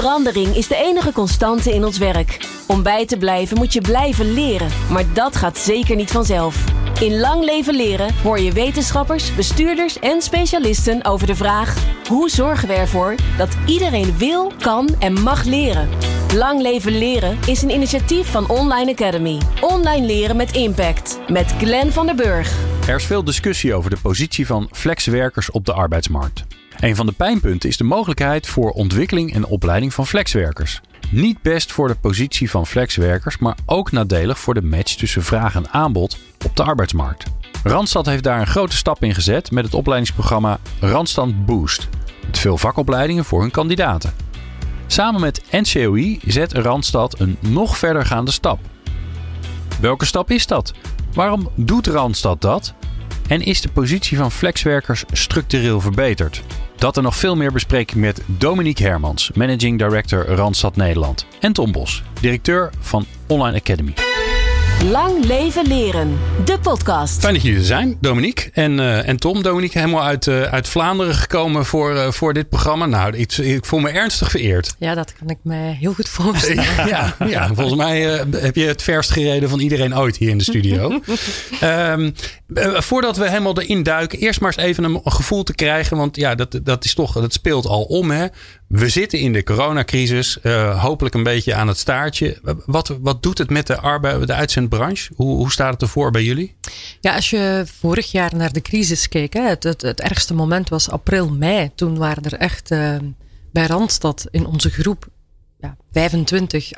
Verandering is de enige constante in ons werk. Om bij te blijven moet je blijven leren, maar dat gaat zeker niet vanzelf. In Lang Leven Leren hoor je wetenschappers, bestuurders en specialisten over de vraag: hoe zorgen we ervoor dat iedereen wil, kan en mag leren? Lang Leven Leren is een initiatief van Online Academy. Online leren met impact. Met Glenn van der Burg. Er is veel discussie over de positie van flexwerkers op de arbeidsmarkt. Een van de pijnpunten is de mogelijkheid voor ontwikkeling en opleiding van flexwerkers. Niet best voor de positie van flexwerkers, maar ook nadelig voor de match tussen vraag en aanbod op de arbeidsmarkt. Randstad heeft daar een grote stap in gezet met het opleidingsprogramma Randstand Boost. Met veel vakopleidingen voor hun kandidaten. Samen met NCOI zet Randstad een nog verdergaande stap. Welke stap is dat? Waarom doet Randstad dat? En is de positie van flexwerkers structureel verbeterd? Dat en nog veel meer bespreek met Dominique Hermans, Managing Director Randstad Nederland. En Tom Bos, directeur van Online Academy. Lang leven leren. De podcast. Fijn dat jullie er zijn, Dominique en, uh, en Tom. Dominique, helemaal uit, uh, uit Vlaanderen gekomen voor, uh, voor dit programma. Nou, ik, ik, voel me ernstig vereerd. Ja, dat kan ik me heel goed voorstellen. ja, ja, volgens mij heb je het verst gereden van iedereen ooit hier in de studio. um, voordat we helemaal erin duiken, eerst maar eens even een gevoel te krijgen. Want ja, dat, dat, is toch, dat speelt al om. Hè? We zitten in de coronacrisis, hopelijk een beetje aan het staartje. Wat, wat doet het met de, arbeid, de uitzendbranche? Hoe, hoe staat het ervoor bij jullie? Ja, als je vorig jaar naar de crisis keek, hè, het, het, het ergste moment was april, mei. Toen waren er echt uh, bij Randstad in onze groep ja, 25,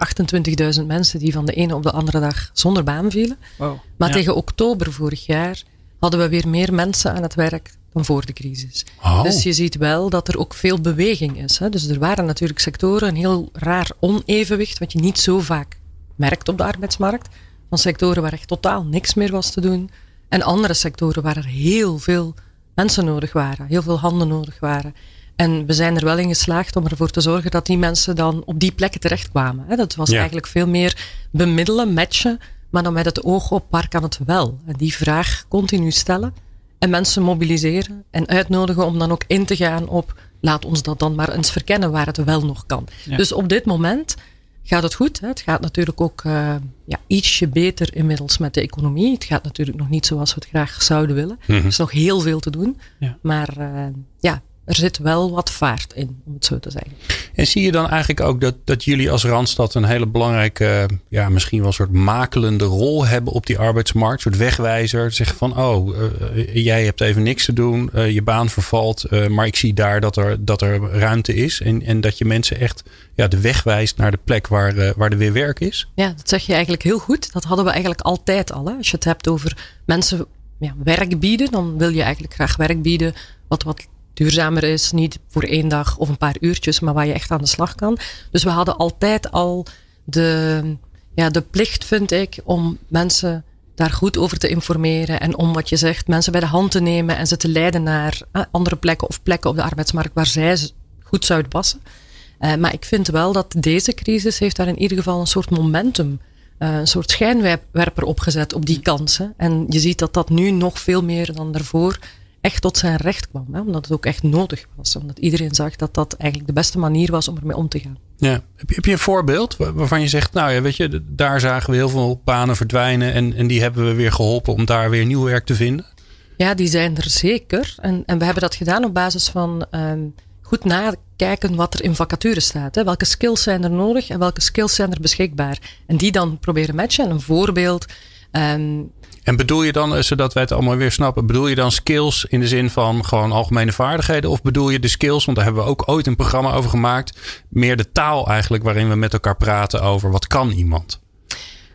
28.000 mensen die van de ene op de andere dag zonder baan vielen. Wow. Maar ja. tegen oktober vorig jaar hadden we weer meer mensen aan het werk dan voor de crisis. Oh. Dus je ziet wel dat er ook veel beweging is. Hè. Dus er waren natuurlijk sectoren een heel raar onevenwicht, wat je niet zo vaak merkt op de arbeidsmarkt. Van sectoren waar echt totaal niks meer was te doen. En andere sectoren waar er heel veel mensen nodig waren, heel veel handen nodig waren. En we zijn er wel in geslaagd om ervoor te zorgen dat die mensen dan op die plekken terechtkwamen. Dat was ja. eigenlijk veel meer bemiddelen, matchen, maar dan met het oog op waar kan het wel. En die vraag continu stellen en mensen mobiliseren en uitnodigen om dan ook in te gaan op laat ons dat dan maar eens verkennen waar het wel nog kan. Ja. Dus op dit moment gaat het goed. Hè? Het gaat natuurlijk ook uh, ja, ietsje beter inmiddels met de economie. Het gaat natuurlijk nog niet zoals we het graag zouden willen. Mm -hmm. Er is nog heel veel te doen. Ja. Maar uh, ja, er zit wel wat vaart in, om het zo te zeggen. En zie je dan eigenlijk ook dat, dat jullie als Randstad een hele belangrijke, ja, misschien wel een soort makelende rol hebben op die arbeidsmarkt? Een soort wegwijzer. Zeggen van, oh, uh, jij hebt even niks te doen, uh, je baan vervalt, uh, maar ik zie daar dat er, dat er ruimte is. En, en dat je mensen echt ja, de weg wijst naar de plek waar, waar er weer werk is. Ja, dat zeg je eigenlijk heel goed. Dat hadden we eigenlijk altijd al. Hè? Als je het hebt over mensen ja, werk bieden, dan wil je eigenlijk graag werk bieden wat wat duurzamer is. Niet voor één dag of een paar uurtjes, maar waar je echt aan de slag kan. Dus we hadden altijd al de, ja, de plicht, vind ik, om mensen daar goed over te informeren. En om wat je zegt, mensen bij de hand te nemen en ze te leiden naar uh, andere plekken of plekken op de arbeidsmarkt waar zij goed zouden passen. Uh, maar ik vind wel dat deze crisis heeft daar in ieder geval een soort momentum uh, een soort schijnwerper opgezet op die kansen. En je ziet dat dat nu nog veel meer dan daarvoor echt tot zijn recht kwam. Hè? Omdat het ook echt nodig was. Omdat iedereen zag dat dat eigenlijk de beste manier was om ermee om te gaan. Ja. Heb, je, heb je een voorbeeld waarvan je zegt, nou ja, weet je, daar zagen we heel veel banen verdwijnen en, en die hebben we weer geholpen om daar weer nieuw werk te vinden? Ja, die zijn er zeker. En, en we hebben dat gedaan op basis van um, goed nakijken wat er in vacatures staat. Hè. Welke skills zijn er nodig en welke skills zijn er beschikbaar? En die dan proberen matchen. En een voorbeeld. Um, en bedoel je dan, zodat wij het allemaal weer snappen, bedoel je dan skills in de zin van gewoon algemene vaardigheden? Of bedoel je de skills, want daar hebben we ook ooit een programma over gemaakt, meer de taal eigenlijk waarin we met elkaar praten over wat kan iemand?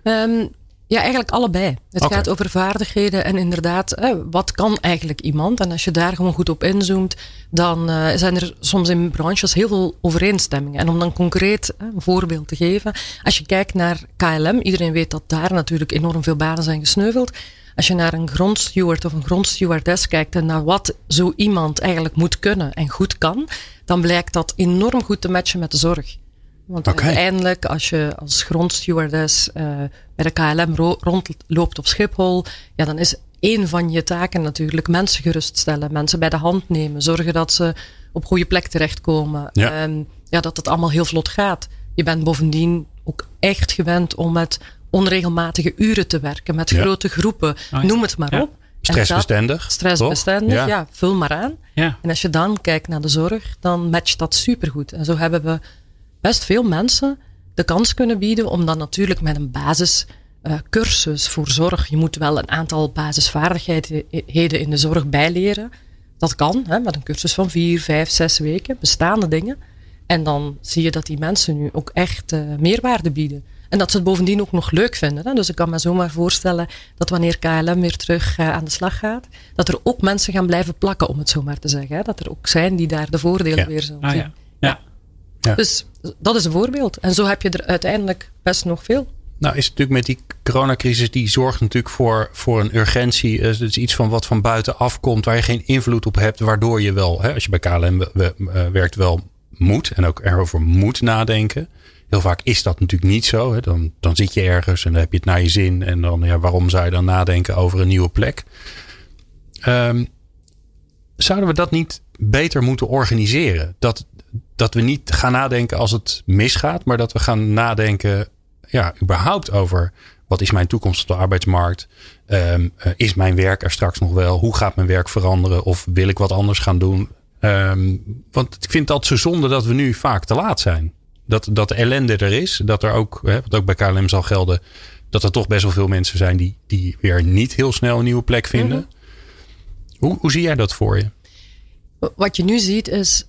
Um, ja, eigenlijk allebei. Het okay. gaat over vaardigheden en inderdaad, eh, wat kan eigenlijk iemand? En als je daar gewoon goed op inzoomt, dan uh, zijn er soms in branches heel veel overeenstemmingen. En om dan concreet uh, een voorbeeld te geven, als je kijkt naar KLM, iedereen weet dat daar natuurlijk enorm veel banen zijn gesneuveld. Als je naar een grondsteward of een grondstewardess kijkt en naar wat zo iemand eigenlijk moet kunnen en goed kan, dan blijkt dat enorm goed te matchen met de zorg. Want okay. uiteindelijk, als je als grondstewardess uh, bij de KLM rondloopt op Schiphol, ja, dan is één van je taken natuurlijk mensen geruststellen, mensen bij de hand nemen, zorgen dat ze op goede plek terechtkomen. Ja. Um, ja, dat het allemaal heel vlot gaat. Je bent bovendien ook echt gewend om met onregelmatige uren te werken, met grote groepen, noem het maar op. Stressbestendig. stressbestendig, ja. vul maar aan. Ja. En als je dan kijkt naar de zorg, dan matcht dat supergoed. En zo hebben we best veel mensen de kans kunnen bieden om dan natuurlijk met een basiscursus uh, voor zorg. Je moet wel een aantal basisvaardigheden in de zorg bijleren. Dat kan, hè, met een cursus van vier, vijf, zes weken, bestaande dingen. En dan zie je dat die mensen nu ook echt uh, meerwaarde bieden. En dat ze het bovendien ook nog leuk vinden. Hè? Dus ik kan me zomaar voorstellen dat wanneer KLM weer terug uh, aan de slag gaat, dat er ook mensen gaan blijven plakken, om het zo maar te zeggen. Hè? Dat er ook zijn die daar de voordelen weer zullen ah, zien. Ja. Ja. ja. Dus dat is een voorbeeld. En zo heb je er uiteindelijk best nog veel. Nou is het natuurlijk met die coronacrisis, die zorgt natuurlijk voor, voor een urgentie. Is iets van wat van buitenaf komt, waar je geen invloed op hebt. Waardoor je wel, hè, als je bij KLM werkt, wel moet en ook erover moet nadenken. Heel vaak is dat natuurlijk niet zo. Hè. Dan, dan zit je ergens en dan heb je het naar je zin. En dan, ja, waarom zou je dan nadenken over een nieuwe plek? Um, zouden we dat niet beter moeten organiseren? Dat, dat we niet gaan nadenken als het misgaat, maar dat we gaan nadenken, ja, überhaupt over wat is mijn toekomst op de arbeidsmarkt? Um, is mijn werk er straks nog wel? Hoe gaat mijn werk veranderen? Of wil ik wat anders gaan doen? Um, want ik vind dat zo zonde dat we nu vaak te laat zijn. Dat, dat de ellende er is. Dat er ook, hè, wat ook bij KLM zal gelden, dat er toch best wel veel mensen zijn die, die weer niet heel snel een nieuwe plek vinden. Mm -hmm. hoe, hoe zie jij dat voor je? Wat je nu ziet is,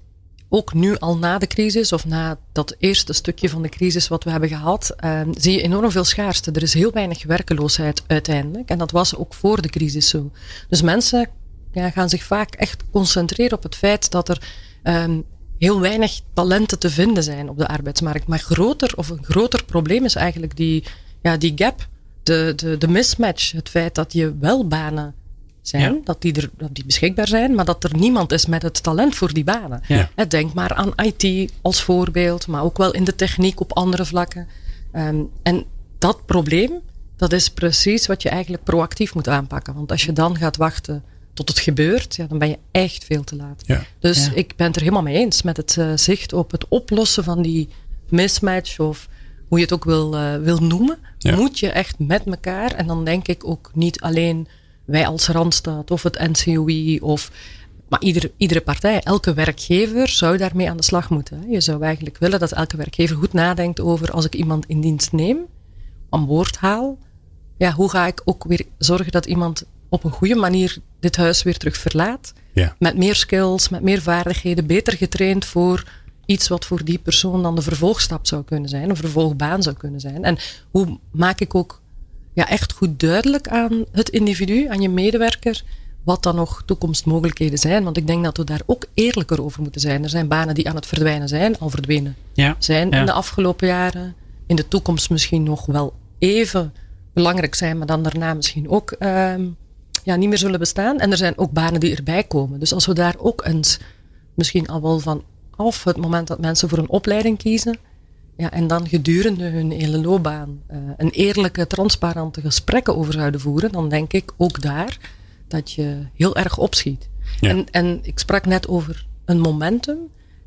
ook nu al na de crisis, of na dat eerste stukje van de crisis wat we hebben gehad, uh, zie je enorm veel schaarste. Er is heel weinig werkeloosheid uiteindelijk. En dat was ook voor de crisis zo. Dus mensen ja, gaan zich vaak echt concentreren op het feit dat er um, heel weinig talenten te vinden zijn op de arbeidsmarkt. Maar groter, of een groter probleem is eigenlijk die, ja, die gap, de, de, de mismatch. Het feit dat je wel banen zijn, dat, die er, dat die beschikbaar zijn, maar dat er niemand is met het talent voor die banen. Ja. Denk maar aan IT als voorbeeld, maar ook wel in de techniek op andere vlakken. Um, en dat probleem, dat is precies wat je eigenlijk proactief moet aanpakken. Want als je dan gaat wachten tot het gebeurt, ja, dan ben je echt veel te laat. Ja. Dus ik ben het er helemaal mee eens met het uh, zicht op het oplossen van die mismatch of hoe je het ook wil, uh, wil noemen. Ja. Moet je echt met elkaar, en dan denk ik ook niet alleen wij als Randstad of het NCOI of maar iedere, iedere partij, elke werkgever zou daarmee aan de slag moeten. Je zou eigenlijk willen dat elke werkgever goed nadenkt over als ik iemand in dienst neem, aan boord haal, ja, hoe ga ik ook weer zorgen dat iemand op een goede manier dit huis weer terug verlaat. Ja. Met meer skills, met meer vaardigheden, beter getraind voor iets wat voor die persoon dan de vervolgstap zou kunnen zijn, een vervolgbaan zou kunnen zijn. En hoe maak ik ook ja, echt goed duidelijk aan het individu, aan je medewerker, wat dan nog toekomstmogelijkheden zijn. Want ik denk dat we daar ook eerlijker over moeten zijn. Er zijn banen die aan het verdwijnen zijn, al verdwenen ja. zijn ja. in de afgelopen jaren. In de toekomst misschien nog wel even belangrijk zijn, maar dan daarna misschien ook um, ja, niet meer zullen bestaan. En er zijn ook banen die erbij komen. Dus als we daar ook eens misschien al wel van af het moment dat mensen voor een opleiding kiezen, ja, en dan gedurende hun hele loopbaan uh, een eerlijke, transparante gesprekken over zouden voeren, dan denk ik ook daar dat je heel erg opschiet. Ja. En, en ik sprak net over een momentum.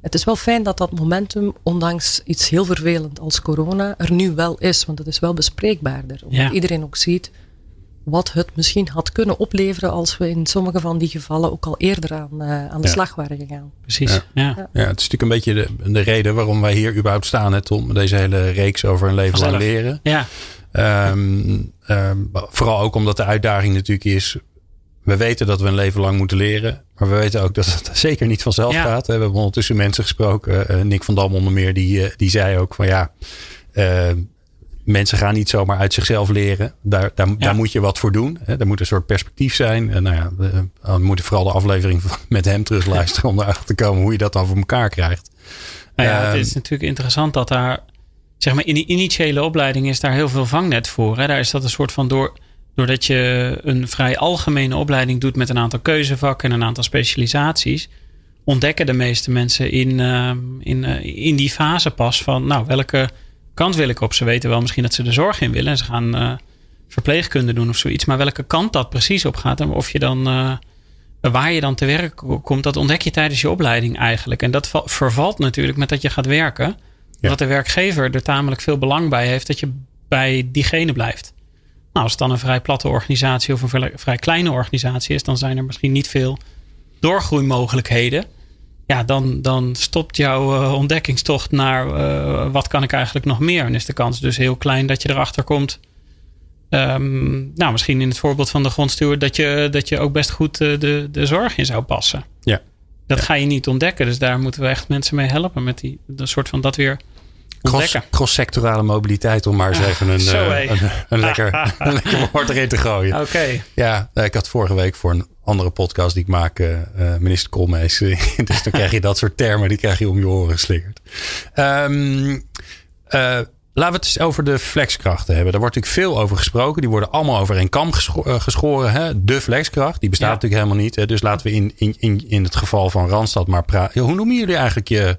Het is wel fijn dat dat momentum, ondanks iets heel vervelend als corona, er nu wel is. Want het is wel bespreekbaarder. Omdat ja. iedereen ook ziet wat het misschien had kunnen opleveren als we in sommige van die gevallen ook al eerder aan, uh, aan de ja. slag waren gegaan. Precies. Ja. Ja. ja. het is natuurlijk een beetje de, de reden waarom wij hier überhaupt staan, hè, Tom. Deze hele reeks over een leven lang leren. Ja. Um, um, vooral ook omdat de uitdaging natuurlijk is. We weten dat we een leven lang moeten leren. Maar we weten ook dat het zeker niet vanzelf ja. gaat. We hebben ondertussen mensen gesproken. Uh, Nick van Dam onder meer. Die, uh, die zei ook van ja. Uh, mensen gaan niet zomaar uit zichzelf leren. Daar, daar, ja. daar moet je wat voor doen. Hè. Er moet een soort perspectief zijn. En nou ja, we, we moeten vooral de aflevering met hem terugluisteren om erachter te komen hoe je dat dan voor elkaar krijgt. Nou ja, uh, het is natuurlijk interessant dat daar, zeg maar, in die initiële opleiding is daar heel veel vangnet voor. Hè. Daar is dat een soort van door, doordat je een vrij algemene opleiding doet met een aantal keuzevakken en een aantal specialisaties. Ontdekken de meeste mensen in, uh, in, uh, in die fase pas van, nou, welke kant wil ik op. Ze weten wel misschien dat ze de zorg in willen. En ze gaan uh, verpleegkunde doen of zoiets. Maar welke kant dat precies op gaat. En of je dan uh, waar je dan te werk komt, dat ontdek je tijdens je opleiding eigenlijk. En dat vervalt natuurlijk met dat je gaat werken. Dat de werkgever er tamelijk veel belang bij heeft dat je bij diegene blijft. Nou, als het dan een vrij platte organisatie of een vrij kleine organisatie is, dan zijn er misschien niet veel doorgroeimogelijkheden. Ja, dan, dan stopt jouw uh, ontdekkingstocht naar uh, wat kan ik eigenlijk nog meer. En is de kans dus heel klein dat je erachter komt. Um, nou, misschien in het voorbeeld van de grondstuur, dat je, dat je ook best goed uh, de, de zorg in zou passen. Ja. Dat ga je niet ontdekken. Dus daar moeten we echt mensen mee helpen met die een soort van dat weer Cross-sectorale mobiliteit, om maar eens even een, uh, een, een, lekker, een lekker woord erin te gooien. Oké. Ja, ik had vorige week voor een andere podcast die ik maak, uh, minister Koolmees. dus dan krijg je dat soort termen, die krijg je om je oren geslikkerd. Um, Laten we het eens over de flexkrachten hebben. Daar wordt natuurlijk veel over gesproken. Die worden allemaal over een kam geschoren. Hè? De flexkracht, die bestaat natuurlijk helemaal niet. Hè? Dus laten we in, in, in, in het geval van Randstad maar praten. Hoe noemen jullie eigenlijk je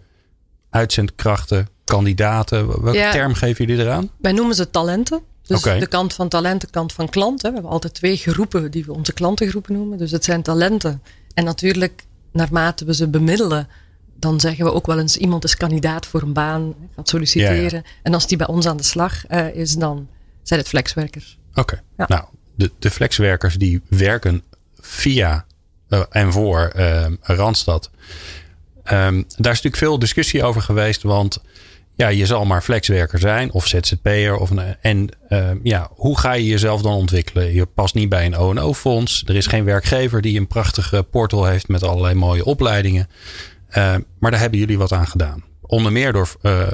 uitzendkrachten, kandidaten? Welke term geven jullie eraan? Wij noemen ze talenten. Dus de kant van talent, de kant van klant. Hè. We hebben altijd twee groepen die we onze klantengroepen noemen. Dus het zijn talenten. En natuurlijk, naarmate we ze bemiddelen, dan zeggen we ook wel eens: iemand is kandidaat voor een baan, gaat solliciteren. En als die bij ons aan de slag uh, is, dan zijn het flexwerkers. Oké. Nou, de, de flexwerkers die werken via uh, en voor uh, Randstad. Um, daar is natuurlijk veel discussie over geweest, want ja, je zal maar flexwerker zijn of ZZP'er. Of een, en uh, ja, hoe ga je jezelf dan ontwikkelen? Je past niet bij een O&O-fonds. Er is geen werkgever die een prachtige portal heeft met allerlei mooie opleidingen. Uh, maar daar hebben jullie wat aan gedaan. Onder meer door uh,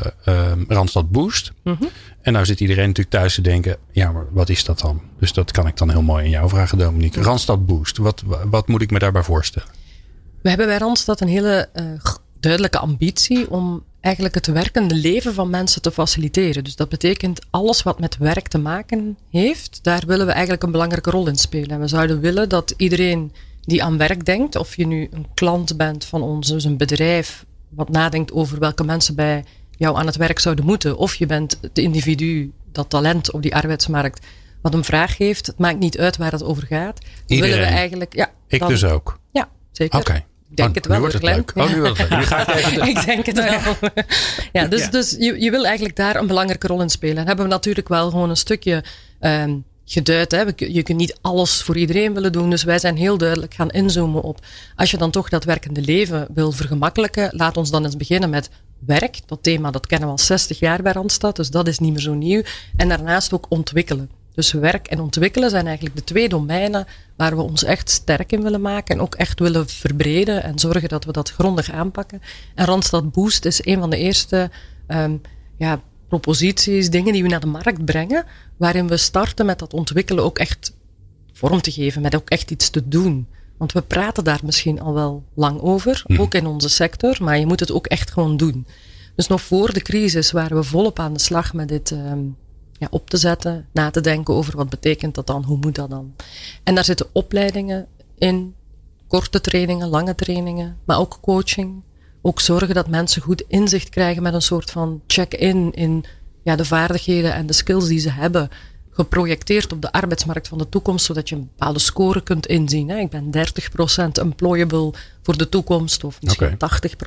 Randstad Boost. Mm -hmm. En nou zit iedereen natuurlijk thuis te denken: ja, maar wat is dat dan? Dus dat kan ik dan heel mooi in jou vragen, Dominique. Randstad Boost, wat, wat moet ik me daarbij voorstellen? We hebben bij Randstad een hele duidelijke ambitie om eigenlijk het werkende leven van mensen te faciliteren. Dus dat betekent alles wat met werk te maken heeft, daar willen we eigenlijk een belangrijke rol in spelen. En we zouden willen dat iedereen die aan werk denkt, of je nu een klant bent van ons, dus een bedrijf, wat nadenkt over welke mensen bij jou aan het werk zouden moeten, of je bent het individu, dat talent op die arbeidsmarkt, wat een vraag heeft. Het maakt niet uit waar het over gaat. Iedereen. Willen we eigenlijk, ja, ik dus ook. Ja, zeker. Oké. Denk het wel. Nu wordt het leuk. Oh, nu wordt het leuk. Nu ga ik even ik denk het wel. ja, dus, dus je, je wil eigenlijk daar een belangrijke rol in spelen. En hebben we natuurlijk wel gewoon een stukje um, geduid. Hè. Je kunt niet alles voor iedereen willen doen. Dus wij zijn heel duidelijk gaan inzoomen op. Als je dan toch dat werkende leven wil vergemakkelijken, laat ons dan eens beginnen met werk. Dat thema dat kennen we al 60 jaar bij Randstad, dus dat is niet meer zo nieuw. En daarnaast ook ontwikkelen. Dus werk en ontwikkelen zijn eigenlijk de twee domeinen waar we ons echt sterk in willen maken en ook echt willen verbreden en zorgen dat we dat grondig aanpakken. En Randstad Boost is een van de eerste um, ja, proposities, dingen die we naar de markt brengen, waarin we starten met dat ontwikkelen ook echt vorm te geven, met ook echt iets te doen. Want we praten daar misschien al wel lang over, mhm. ook in onze sector, maar je moet het ook echt gewoon doen. Dus nog voor de crisis waren we volop aan de slag met dit um, ja, op te zetten, na te denken over wat betekent dat dan, hoe moet dat dan. En daar zitten opleidingen in, korte trainingen, lange trainingen, maar ook coaching. Ook zorgen dat mensen goed inzicht krijgen met een soort van check-in in ja, de vaardigheden en de skills die ze hebben geprojecteerd op de arbeidsmarkt van de toekomst, zodat je een bepaalde score kunt inzien. Hè. Ik ben 30% employable voor de toekomst, of misschien 80%.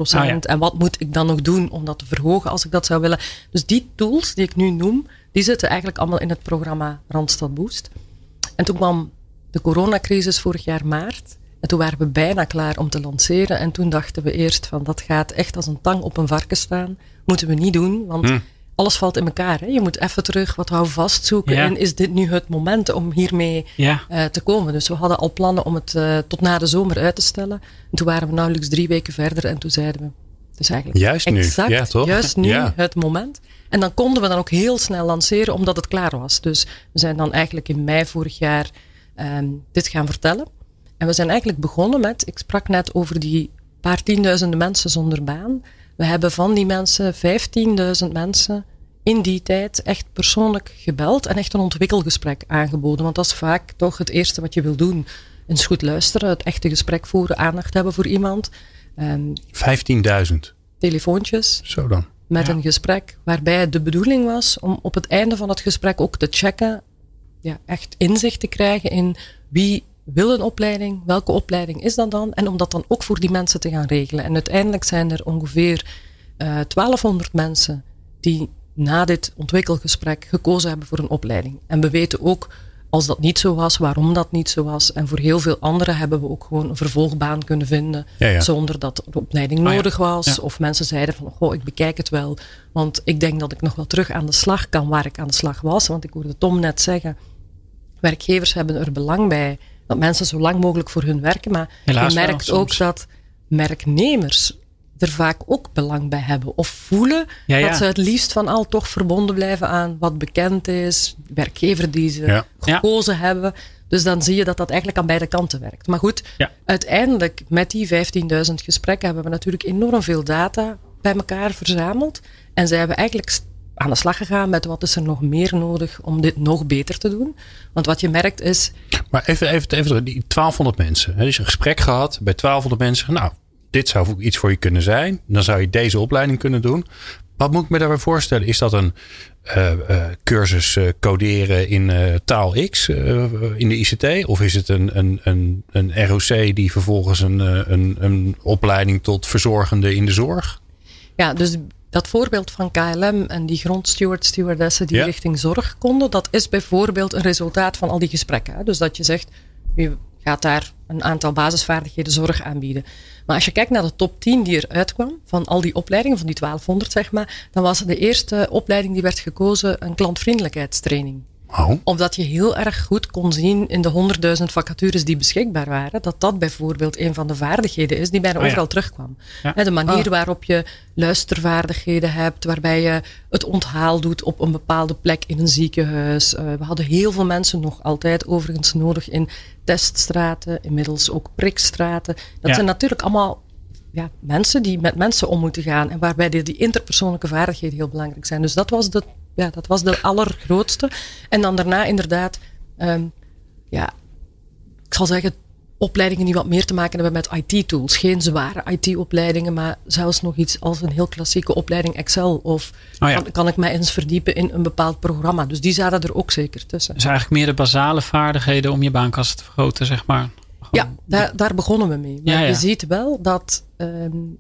Ah, en wat moet ik dan nog doen om dat te verhogen als ik dat zou willen? Dus die tools die ik nu noem, die zitten eigenlijk allemaal in het programma Randstad Boost. En toen kwam de coronacrisis vorig jaar maart. En toen waren we bijna klaar om te lanceren. En toen dachten we eerst van dat gaat echt als een tang op een varken staan. Moeten we niet doen, want hm. alles valt in elkaar. Hè? Je moet even terug wat houvast zoeken. En is dit nu het moment om hiermee uh, te komen? Dus we hadden al plannen om het uh, tot na de zomer uit te stellen. En toen waren we nauwelijks drie weken verder en toen zeiden we... Dus eigenlijk juist nu, exact, ja, toch? Juist nu het moment. En dan konden we dan ook heel snel lanceren, omdat het klaar was. Dus we zijn dan eigenlijk in mei vorig jaar um, dit gaan vertellen. En we zijn eigenlijk begonnen met, ik sprak net over die paar tienduizenden mensen zonder baan. We hebben van die mensen 15.000 mensen in die tijd echt persoonlijk gebeld en echt een ontwikkelgesprek aangeboden. Want dat is vaak toch het eerste wat je wil doen. Eens goed luisteren, het echte gesprek voeren, aandacht hebben voor iemand. Um, ehm, 15.000? Telefoontjes. Zo dan met een gesprek waarbij de bedoeling was om op het einde van het gesprek ook te checken, ja, echt inzicht te krijgen in wie wil een opleiding, welke opleiding is dat dan? En om dat dan ook voor die mensen te gaan regelen. En uiteindelijk zijn er ongeveer uh, 1200 mensen die na dit ontwikkelgesprek gekozen hebben voor een opleiding. En we weten ook als dat niet zo was, waarom dat niet zo was. En voor heel veel anderen hebben we ook gewoon een vervolgbaan kunnen vinden. Zonder dat de opleiding ah, nodig was. Of mensen zeiden van, goh, ik bekijk het wel. Want ik denk dat ik nog wel terug aan de slag kan waar ik aan de slag was. Want ik hoorde Tom net zeggen, werkgevers hebben er belang bij dat mensen zo lang mogelijk voor hun werken. Maar je merkt ook dat merknemers er vaak ook belang bij hebben. Of voelen dat ze het liefst van al toch verbonden blijven aan wat bekend is, werkgever die ze gekozen hebben. Dus dan zie je dat dat eigenlijk aan beide kanten werkt. Maar goed, uiteindelijk met die 15.000 gesprekken hebben we natuurlijk enorm veel data bij elkaar verzameld. En zij hebben eigenlijk aan de slag gegaan met wat is er nog meer nodig om dit nog beter te doen. Want wat je merkt is. Maar even, even, even die 1200 mensen. Er is een gesprek gehad bij 1200 mensen. Nou, dit zou iets voor je kunnen zijn. Dan zou je deze opleiding kunnen doen. Wat moet ik me daarbij voorstellen? Is dat een uh, uh, cursus uh, coderen in taal X in de ICT? Of is het een, een, een, een ROC die vervolgens een, een, een opleiding tot verzorgende in de zorg? Ja, dus dat voorbeeld van KLM en die grondsteward, stewardessen die richting zorg konden, dat is bijvoorbeeld een resultaat van al die gesprekken. Dus dat je zegt, je gaat daar een aantal basisvaardigheden zorg aanbieden. Maar als je kijkt naar de top 10 die eruit kwam, van al die opleidingen, van die 1200 zeg maar, dan was de eerste opleiding die werd gekozen een klantvriendelijkheidstraining. Oh. Omdat je heel erg goed kon zien in de honderdduizend vacatures die beschikbaar waren, dat dat bijvoorbeeld een van de vaardigheden is die bijna oh overal terugkwam. De manier oh. waarop je luistervaardigheden hebt, waarbij je het onthaal doet op een bepaalde plek in een ziekenhuis. Uh, we hadden heel veel mensen nog altijd overigens nodig in teststraten, inmiddels ook prikstraten. Dat zijn natuurlijk allemaal ja, mensen die met mensen om moeten gaan en waarbij die, die interpersoonlijke vaardigheden heel belangrijk zijn. Dus dat was de ja, dat was de allergrootste. En dan daarna inderdaad, um, ja, ik zal zeggen, opleidingen die wat meer te maken hebben met IT-tools. Geen zware IT-opleidingen, maar zelfs nog iets als een heel klassieke opleiding Excel. Of oh kan, kan, ik mij eens verdiepen in een bepaald programma. Dus die zaten er ook zeker tussen. Dus eigenlijk meer de basale vaardigheden om je baankast te vergroten, zeg maar. ja, daar, daar begonnen we mee. Maar je ziet wel dat um,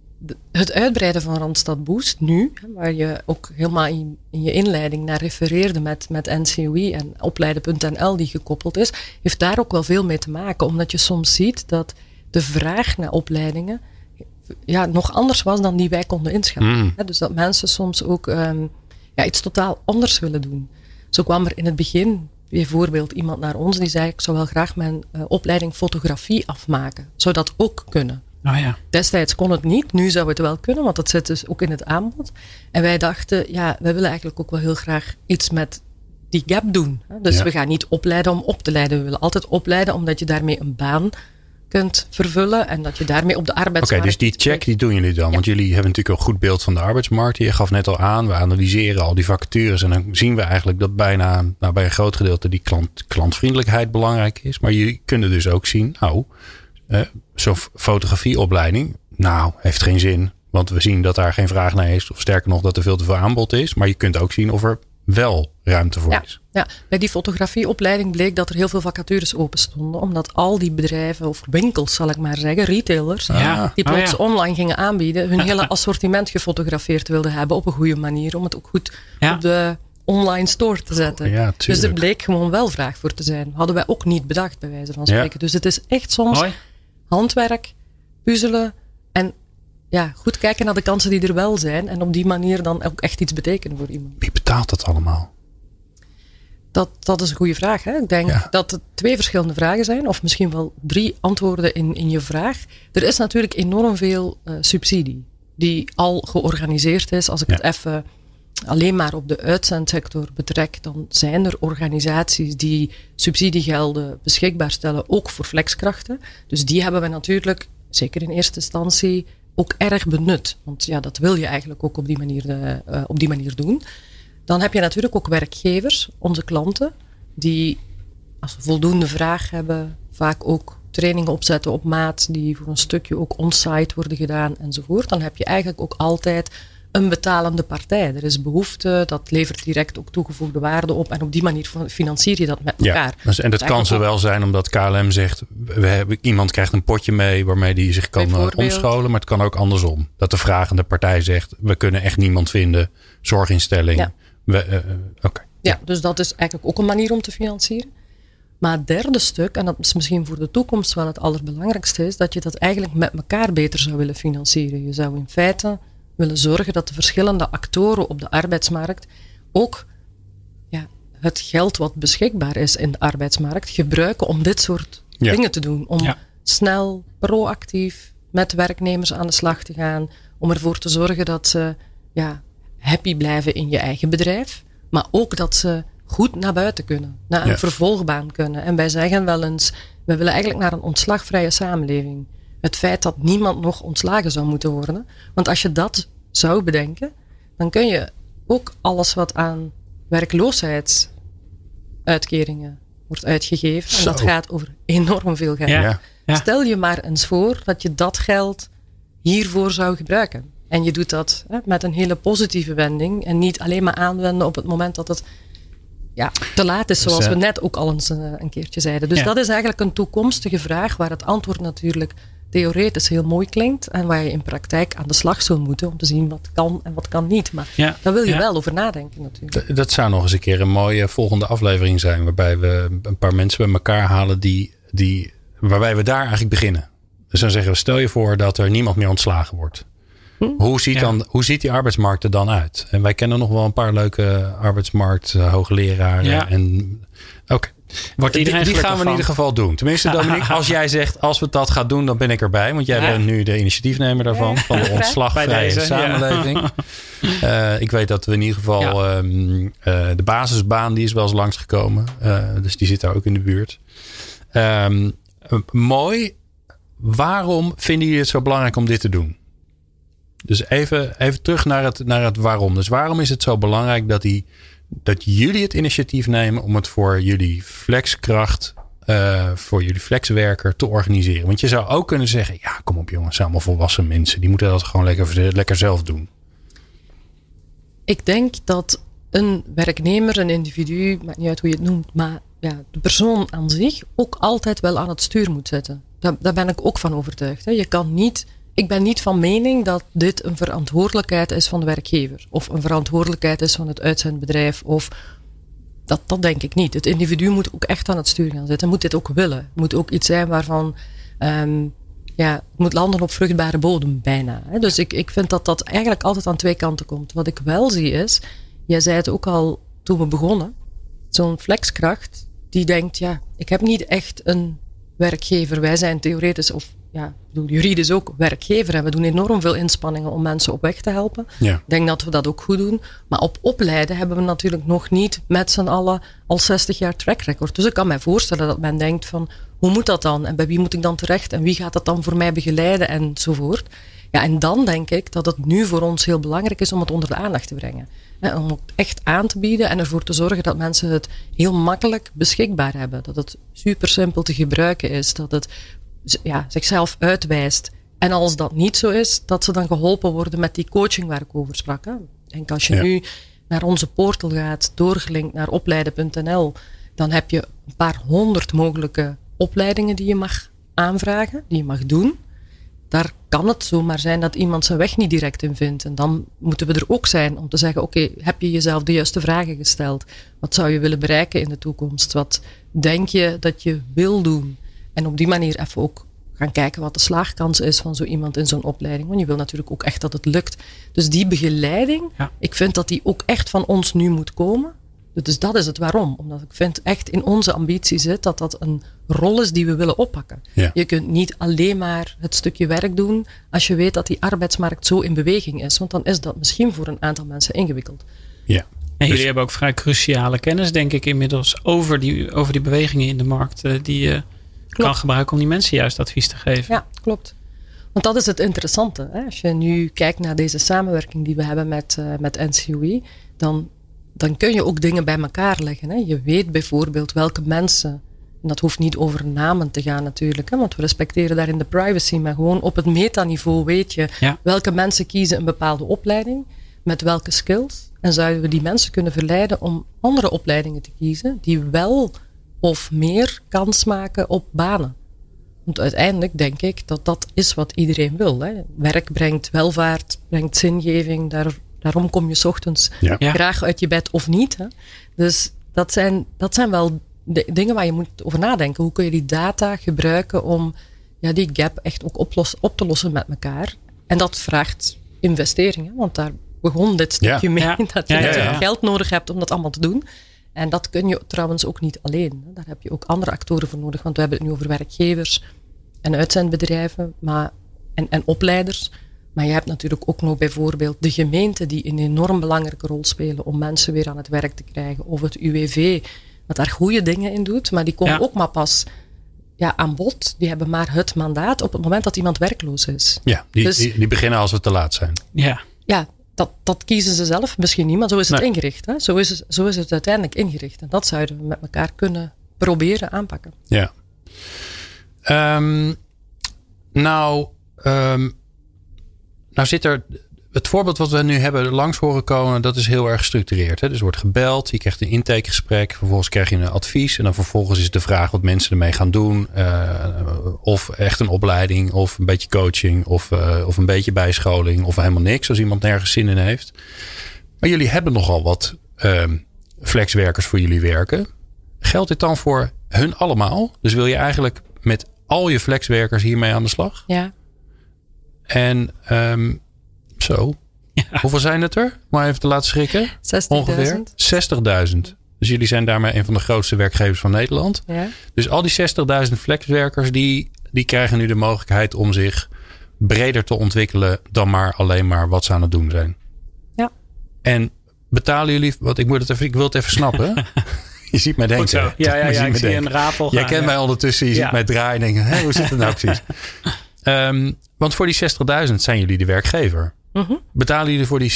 het uitbreiden van Randstad Boost nu, waar je ook helemaal in, in, je inleiding naar refereerde met, met NCOI en opleiden.nl die gekoppeld is, heeft daar ook wel veel mee te maken. Omdat je soms ziet dat de vraag naar opleidingen ja, nog anders was dan die wij konden inschatten. Mm. Dus dat mensen soms ook um, ja, iets totaal anders willen doen. Zo kwam er in het begin bijvoorbeeld iemand naar ons die zei: Ik zou wel graag mijn uh, opleiding fotografie afmaken. Zou dat ook kunnen? Oh ja. Destijds kon het niet, nu zou het wel kunnen, want dat zit dus ook in het aanbod. En wij dachten, ja, wij willen eigenlijk ook wel heel graag iets met die gap doen. Dus we gaan niet opleiden om op te leiden. We willen altijd opleiden omdat je daarmee een baan kunt vervullen en dat je daarmee op de arbeidsmarkt. Oké, dus die check die doen jullie dan. Want jullie hebben natuurlijk een goed beeld van de arbeidsmarkt. Je gaf net al aan, we analyseren al die vacatures en dan zien we eigenlijk dat bijna nou, bij een groot gedeelte die klant, klantvriendelijkheid belangrijk is. Maar jullie kunnen dus ook zien, nou, uh, zo'n fotografieopleiding, nou, heeft geen zin. Want we zien dat daar geen vraag naar is. Of sterker nog, dat er veel te veel aanbod is. Maar je kunt ook zien of er wel ruimte voor is. Ja, bij die fotografieopleiding bleek dat er heel veel vacatures open stonden. Omdat al die bedrijven, of winkels zal ik maar zeggen, retailers, die oh, plots online gingen aanbieden, hun hele assortiment gefotografeerd wilden hebben op een goede manier. Om het ook goed op de online store te zetten. Ja, dus er bleek gewoon wel vraag voor te zijn. Hadden wij ook niet bedacht, bij wijze van spreken. Dus het is echt soms handwerk, puzzelen en ja, goed kijken naar de kansen die er wel zijn. En op die manier dan ook echt iets betekenen voor iemand. Wie betaalt dat allemaal? Dat, dat is een goede vraag. Hè? Ik denk dat het twee verschillende vragen zijn, of misschien wel drie antwoorden in, in je vraag. Er is natuurlijk enorm veel uh, subsidie die al georganiseerd is. Als ik het even alleen maar op de uitzendsector betrek, dan zijn er organisaties die subsidiegelden beschikbaar stellen, ook voor flexkrachten. Dus die hebben we natuurlijk, zeker in eerste instantie, ook erg benut. Want ja, dat wil je eigenlijk ook op die manier, uh, op die manier doen. Dan heb je natuurlijk ook werkgevers, onze klanten, die als ze voldoende vraag hebben, vaak ook trainingen opzetten op maat, die voor een stukje ook on-site worden gedaan enzovoort. Dan heb je eigenlijk ook altijd een betalende partij. Er is behoefte, dat levert direct ook toegevoegde waarde op. En op die manier financier je dat met elkaar. Ja, dus- en dat kan zo wel zijn omdat KLM zegt, we hebben, iemand krijgt een potje mee waarmee die zich kan eh, omscholen. Maar het kan ook andersom. Dat de vragende partij zegt, we kunnen echt niemand vinden. Zorginstelling. Ja. We, uh, ja, dus dat is eigenlijk ook een manier om te financieren. Maar het derde stuk, en dat is misschien voor de toekomst wel het allerbelangrijkste, is dat je dat eigenlijk met elkaar beter zou willen financieren. Je zou in feite willen zorgen dat de verschillende actoren op de arbeidsmarkt ook ja, het geld wat beschikbaar is in de arbeidsmarkt gebruiken om dit soort dingen te doen. Om snel, proactief met werknemers aan de slag te gaan. Om ervoor te zorgen dat ze ja, happy blijven in je eigen bedrijf. Maar ook dat ze goed naar buiten kunnen. Naar een vervolgbaan kunnen. En wij zeggen wel eens, we willen eigenlijk naar een ontslagvrije samenleving. Het feit dat niemand nog ontslagen zou moeten worden. Want als je dat zou bedenken, dan kun je ook alles wat aan werkloosheidsuitkeringen wordt uitgegeven. En dat gaat over enorm veel geld. Stel je maar eens voor dat je dat geld hiervoor zou gebruiken. En je doet dat hè, met een hele positieve wending. En niet alleen maar aanwenden op het moment dat het ja, te laat is, zoals dus, we net ook al eens een, een keertje zeiden. Dus dat is eigenlijk een toekomstige vraag waar het antwoord natuurlijk theoretisch heel mooi klinkt en waar je in praktijk aan de slag zou moeten om te zien wat kan en wat kan niet. Maar ja, daar wil je wel over nadenken natuurlijk. Dat zou nog eens een keer een mooie volgende aflevering zijn, waarbij we een paar mensen bij elkaar halen die, die waarbij we daar eigenlijk beginnen. Dus dan zeggen we, stel je voor dat er niemand meer ontslagen wordt. Hm? Hoe, ziet dan, hoe ziet die arbeidsmarkt er dan uit? En wij kennen nog wel een paar leuke arbeidsmarkt, uh, hoogleraren. Ja. En, Oké. Wordt die, die gaan we in ieder geval doen. Tenminste, Dominique, als jij zegt, als we dat gaan doen, dan ben ik erbij. Want jij bent nu de initiatiefnemer daarvan. Van de ontslagvrije samenleving. uh, ik weet dat we in ieder geval um, uh, de basisbaan, die is wel eens langsgekomen. Uh, dus die zit daar ook in de buurt. Um, mooi. Waarom vinden jullie het zo belangrijk om dit te doen? Dus even, even terug naar het, naar het waarom. Dus waarom is het zo belangrijk dat, die, dat jullie het initiatief nemen om het voor jullie flexkracht, uh, voor jullie flexwerker te organiseren? Want je zou ook kunnen zeggen: ja, kom op jongens, allemaal volwassen mensen. Die moeten dat gewoon lekker, lekker zelf doen. Ik denk dat een werknemer, een individu, maakt niet uit hoe je het noemt, maar ja, de persoon aan zich ook altijd wel aan het stuur moet zetten. Daar, daar ben ik ook van overtuigd. Hè. Je kan niet ik ben niet van mening dat dit een verantwoordelijkheid is van de werkgever. Of een verantwoordelijkheid is van het uitzendbedrijf. Of dat, dat denk ik niet. Het individu moet ook echt aan het stuur gaan zitten. Moet dit ook willen. Moet ook iets zijn waarvan. Um, ja, het moet landen op vruchtbare bodem bijna. Dus ik, ik vind dat dat eigenlijk altijd aan twee kanten komt. Wat ik wel zie is, jij zei het ook al toen we begonnen, zo'n flexkracht die denkt, ja, ik heb niet echt een werkgever. Wij zijn theoretisch of ja, ik bedoel, juridisch ook werkgever en we doen enorm veel inspanningen om mensen op weg te helpen. Ja. Ik denk dat we dat ook goed doen. Maar op opleiden hebben we natuurlijk nog niet met z'n allen al 60 jaar track record. Dus ik kan mij voorstellen dat men denkt van hoe moet dat dan? En bij wie moet ik dan terecht? En wie gaat dat dan voor mij begeleiden? Enzovoort. Ja, en dan denk ik dat het nu voor ons heel belangrijk is om het onder de aandacht te brengen. En om het echt aan te bieden en ervoor te zorgen dat mensen het heel makkelijk beschikbaar hebben. Dat het super simpel te gebruiken is. Dat het ja, zichzelf uitwijst. En als dat niet zo is, dat ze dan geholpen worden met die coaching waar ik over sprak. Hè. Ik denk als je nu naar onze portal gaat, doorgelinkt naar opleiden.nl, dan heb je een paar honderd mogelijke opleidingen die je mag aanvragen, die je mag doen. Daar kan het zomaar zijn dat iemand zijn weg niet direct in vindt. En dan moeten we er ook zijn om te zeggen: Oké, heb je jezelf de juiste vragen gesteld? Wat zou je willen bereiken in de toekomst? Wat denk je dat je wil doen? En op die manier even ook gaan kijken wat de slaagkans is van zo iemand in zo'n opleiding. Want je wil natuurlijk ook echt dat het lukt. Dus die begeleiding, ik vind dat die ook echt van ons nu moet komen. Dus dat is het waarom. Omdat ik vind echt in onze ambitie zit dat dat een rol is die we willen oppakken. Je kunt niet alleen maar het stukje werk doen als je weet dat die arbeidsmarkt zo in beweging is. Want dan is dat misschien voor een aantal mensen ingewikkeld. Ja. En jullie dus- hebben ook vrij cruciale kennis, denk ik, inmiddels over die, over die bewegingen in de markt. Eh, die je kan gebruiken om die mensen juist advies te geven. Ja, klopt. Want dat is het interessante. Hè? Als je nu kijkt naar deze samenwerking die we hebben met, uh, met NCOE, dan dan kun je ook dingen bij elkaar leggen. Hè. Je weet bijvoorbeeld welke mensen, en dat hoeft niet over namen te gaan natuurlijk, hè, want we respecteren daarin de privacy, maar gewoon op het metaniveau weet je welke mensen kiezen een bepaalde opleiding. met welke skills? En zouden we die mensen kunnen verleiden om andere opleidingen te kiezen die wel of meer kans maken op banen? Want uiteindelijk denk ik dat dat is wat iedereen wil. Hè. Werk brengt welvaart, brengt zingeving. Daar, daarom kom je s ochtends Ja. Ja. graag uit je bed of niet. Hè. Dus dat zijn, dat zijn wel de dingen waar je moet over nadenken. Hoe kun je die data gebruiken om ja, die gap echt ook oplos, op te lossen met elkaar? En dat vraagt investeringen, want daar begon dit stukje Ja. mee. Ja. Dat je Ja, ja, natuurlijk ja. geld nodig hebt om dat allemaal te doen. En dat kun je trouwens ook niet alleen. hè. Daar heb je ook andere actoren voor nodig. Want we hebben het nu over werkgevers en uitzendbedrijven maar, en, en opleiders. Maar je hebt natuurlijk ook nog bijvoorbeeld de gemeenten die een enorm belangrijke rol spelen om mensen weer aan het werk te krijgen. Of het UWV, wat daar goede dingen in doet. Maar die komen Ja. ook maar pas ja, aan bod. Die hebben maar het mandaat op het moment dat iemand werkloos is. Ja, die, Dus- die, die beginnen als we te laat zijn. Ja. Ja, dat, dat kiezen ze zelf misschien niet, maar zo is het Nee. ingericht. Hè? Zo, is het, zo is het uiteindelijk ingericht. En dat zouden we met elkaar kunnen proberen aanpakken. Ja. Ehm, nou, ehm, nou zit er. Het voorbeeld wat we nu hebben langs horen komen, dat is heel erg gestructureerd. Hè? Dus er wordt gebeld, je krijgt een intakegesprek, vervolgens krijg je een advies. En dan vervolgens is de vraag wat mensen ermee gaan doen. eh, of echt een opleiding, of een beetje coaching, of, eh, of een beetje bijscholing, of helemaal niks als iemand nergens zin in heeft. Maar jullie hebben nogal wat ehm, flexwerkers voor jullie werken. Geldt dit dan voor hun allemaal? Dus wil je eigenlijk met al je flexwerkers hiermee aan de slag? Ja. En ehm, zo. Hoeveel zijn het er? Maar even te laten schrikken. 60.000. Ongeveer 60.000. Dus jullie zijn daarmee een van de grootste werkgevers van Nederland. Ja. Dus al die 60.000 flexwerkers, die, die krijgen nu de mogelijkheid om zich breder te ontwikkelen dan maar alleen maar wat ze aan het doen zijn. Ja. En betalen jullie, want ik, moet het even, ik wil het even snappen. je ziet mij denken. Goed zo. Ja, ja, ja. Ik zie een rapel Jij gaan, kent ja. mij ondertussen, je Ja. ziet mij draaien en denken, hè, hoe zit het nou precies? Ehm, want voor die 60.000 zijn jullie de werkgever. Mhm. Betalen jullie voor die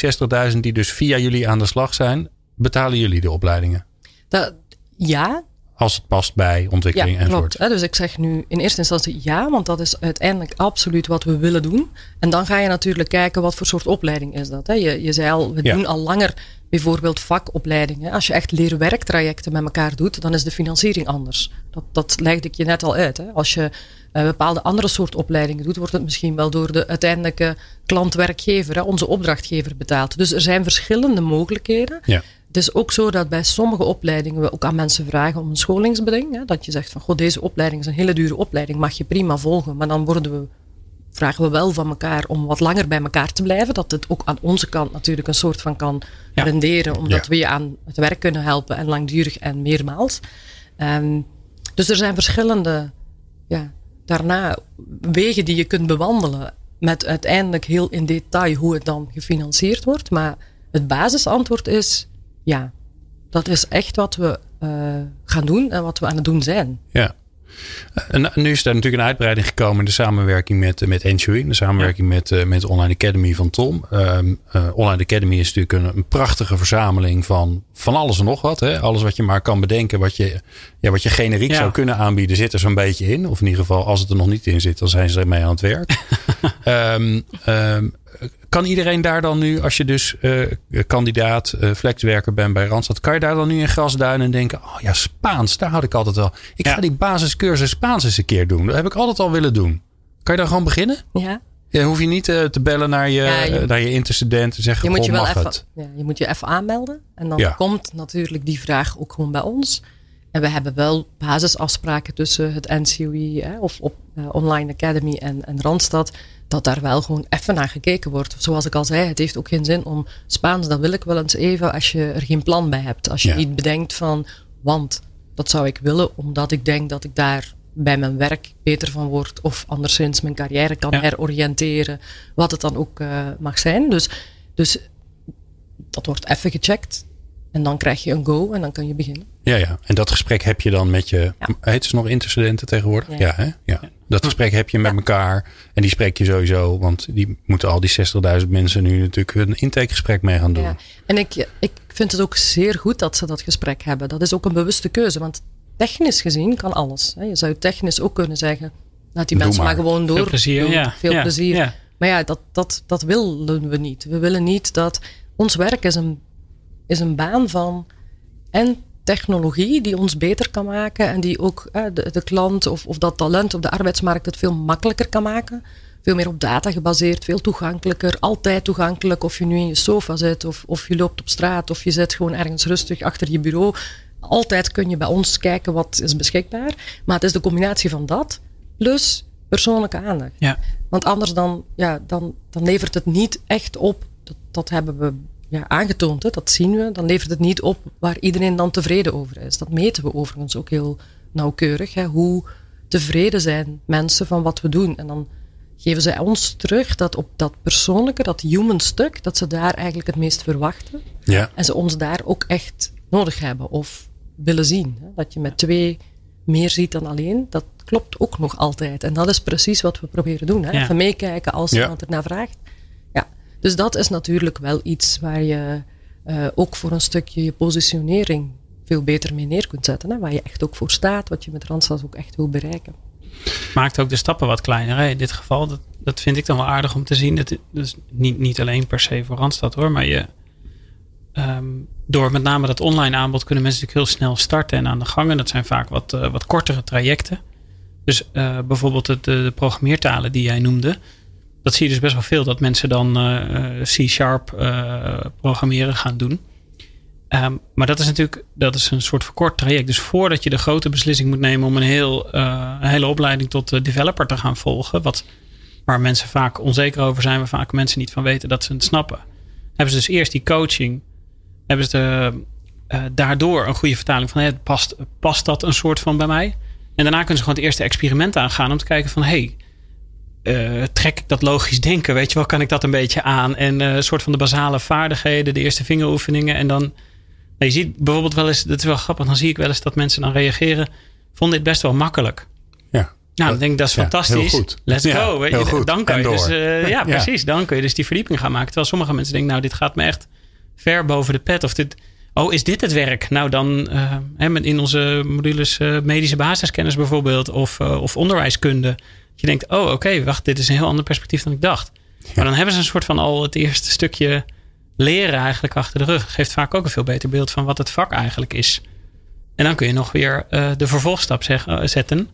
60.000 die dus via jullie aan de slag zijn, betalen jullie de opleidingen? Dat, ja, Als het past bij ja ontwikkeling klopt. Hè, Dus ik zeg nu in eerste instantie ja, want dat is uiteindelijk absoluut wat we willen doen. En dan ga je natuurlijk kijken wat voor soort opleiding is dat. Je, je zei al, we Ja. doen al langer bijvoorbeeld vakopleidingen. Als je echt leerwerktrajecten met elkaar doet, dan is de financiering anders. Dat, dat legde ik je net al uit. Als je bepaalde andere soort opleidingen doet, wordt het misschien wel door de uiteindelijke klant-werkgever, hè, onze opdrachtgever, betaald. Dus er zijn verschillende mogelijkheden. Ja. Het is ook zo dat bij sommige opleidingen we ook aan mensen vragen om een scholingsbeding. Hè, dat je zegt van, goh, deze opleiding is een hele dure opleiding, mag je prima volgen. Maar dan worden we, vragen we wel van elkaar om wat langer bij elkaar te blijven. Dat het ook aan onze kant natuurlijk een soort van kan Ja. renderen. Omdat Ja. we je aan het werk kunnen helpen en langdurig en meermaals. Ehm, dus er zijn verschillende, ja, daarna wegen die je kunt bewandelen. Met uiteindelijk heel in detail hoe het dan gefinancierd wordt. Maar het basisantwoord is ja. Dat is echt wat we eh, gaan doen en wat we aan het doen zijn. Ja. En nu is er natuurlijk een uitbreiding gekomen in de samenwerking met, met Enjoy. De samenwerking met, eh, met Online Academy van Tom. Ehm, eh, Online Academy is natuurlijk een, een prachtige verzameling van, van alles en nog wat. Hè? Alles wat je maar kan bedenken. Wat je, ja, wat je generiek Ja. zou kunnen aanbieden zit er zo'n beetje in. Of in ieder geval als het er nog niet in zit dan zijn ze ermee aan het werk. Ehm, ehm, kan iedereen daar dan nu, als je dus eh, kandidaat, eh, flexwerker bent bij Randstad, kan je daar dan nu in grasduinen en denken: Oh ja, Spaans, daar had ik altijd wel. Ik Ja. ga die basiscursus Spaans eens een keer doen. Dat heb ik altijd al willen doen. Kan je dan gewoon beginnen? Ja. Ja, hoef je niet eh, te bellen naar je, Ja, je- naar je interstudent en zeggen: Je moet je wel mag even, het? ja, je moet je even aanmelden. En dan Ja. komt natuurlijk die vraag ook gewoon bij ons. En we hebben wel basisafspraken tussen het NCOI hè, of op eh, Online Academy en, en Randstad. Dat daar wel gewoon even naar gekeken wordt. Zoals ik al zei, het heeft ook geen zin om Spaans, dat wil ik wel eens even als je er geen plan bij hebt. Als je Ja. niet bedenkt van, want dat zou ik willen omdat ik denk dat ik daar bij mijn werk beter van word. Of anderszins mijn carrière kan Ja. heroriënteren. Wat het dan ook eh, mag zijn. Dus, dus dat wordt even gecheckt. En dan krijg je een go en dan kan je beginnen. Ja, ja. En dat gesprek heb je dan met je. Ja. Heet ze nog interstudenten tegenwoordig? Ja, Ja. hè? ja. Dat gesprek heb je met elkaar. En die spreek je sowieso. Want die moeten al die 60.000 mensen nu natuurlijk een intakegesprek mee gaan doen. Ja. En ik, ik vind het ook zeer goed dat ze dat gesprek hebben. Dat is ook een bewuste keuze. Want technisch gezien kan alles. hè. Je zou technisch ook kunnen zeggen. Laat die Doe mensen maar, maar. gewoon door. Veel plezier, doen. ja. Veel Ja, plezier. ja. Maar ja, dat, dat, dat willen we niet. We willen niet dat ons werk is een, is een baan van en technologie die ons beter kan maken en die ook de, de klant of, of dat talent op de arbeidsmarkt het veel makkelijker kan maken. Veel meer op data gebaseerd, veel toegankelijker, altijd toegankelijk. Of je nu in je sofa zit, of, of je loopt op straat, of je zit gewoon ergens rustig achter je bureau. Altijd kun je bij ons kijken wat is beschikbaar. Maar het is de combinatie van dat plus persoonlijke aandacht. Ja. Want anders dan, ja, dan, dan levert het niet echt op. Dat, dat hebben we ja, aangetoond, hè, dat zien we. Dan levert het niet op waar iedereen dan tevreden over is. Dat meten we overigens ook heel nauwkeurig. Hè, hoe tevreden zijn mensen van wat we doen. En dan geven ze ons terug dat op dat persoonlijke, dat human stuk, dat ze daar eigenlijk het meest verwachten. Ja. En ze ons daar ook echt nodig hebben of willen zien. Hè. Dat je met twee meer ziet dan alleen, dat klopt ook nog altijd. En dat is precies wat we proberen doen. Hè? Even meekijken als iemand ja. ernaar vraagt. Dus dat is natuurlijk wel iets waar je uh, ook voor een stukje je positionering veel beter mee neer kunt zetten. Hè? Waar je echt ook voor staat, wat je met Randstad ook echt wil bereiken. Maakt ook de stappen wat kleiner. Hè? In dit geval, dat, dat vind ik dan wel aardig om te zien. Dat, dus niet, niet alleen per se voor Randstad hoor, maar je, Um, door met name dat online aanbod kunnen mensen natuurlijk heel snel starten en aan de gang. En dat zijn vaak wat, uh, wat kortere trajecten. Dus uh, bijvoorbeeld het, de programmeertalen die jij noemde. Dat zie je dus best wel veel. Dat mensen dan uh, C-sharp programmeren gaan doen. Um, maar dat is natuurlijk dat is een soort verkort traject. Dus voordat je de grote beslissing moet nemen om een, heel, een hele opleiding tot developer te gaan volgen. Wat, waar mensen vaak onzeker over zijn. Waar vaak mensen niet van weten dat ze het snappen. Hebben ze dus eerst die coaching hebben ze daardoor een goede vertaling van hey, past, past dat een soort van bij mij? En daarna kunnen ze gewoon het eerste experiment aangaan om te kijken van hey, uh, trek ik dat logisch denken? Weet je wel, kan ik dat een beetje aan? En uh, een soort van de basale vaardigheden, de eerste vingeroefeningen. En dan, nou, je ziet bijvoorbeeld wel eens, dat is wel grappig, dan zie ik wel eens dat mensen dan reageren, vond dit best wel makkelijk. Ja. Nou, dan denk ik dat is ja, fantastisch. Heel goed. Let's ja, go. Weet je, goed. Dan kan je dus, uh, ja, precies. Dan kun je dus die verdieping gaan maken. Terwijl sommige mensen denken, nou, dit gaat me echt ver boven de pet. Of dit, oh, is dit het werk? Nou, dan in onze modules medische basiskennis bijvoorbeeld, of, of onderwijskunde. Je denkt, oh, oké, okay, wacht, dit is een heel ander perspectief dan ik dacht. Ja. Maar dan hebben ze een soort van al het eerste stukje leren eigenlijk achter de rug. Geeft vaak ook een veel beter beeld van wat het vak eigenlijk is. En dan kun je nog weer de vervolgstap zeg, zetten.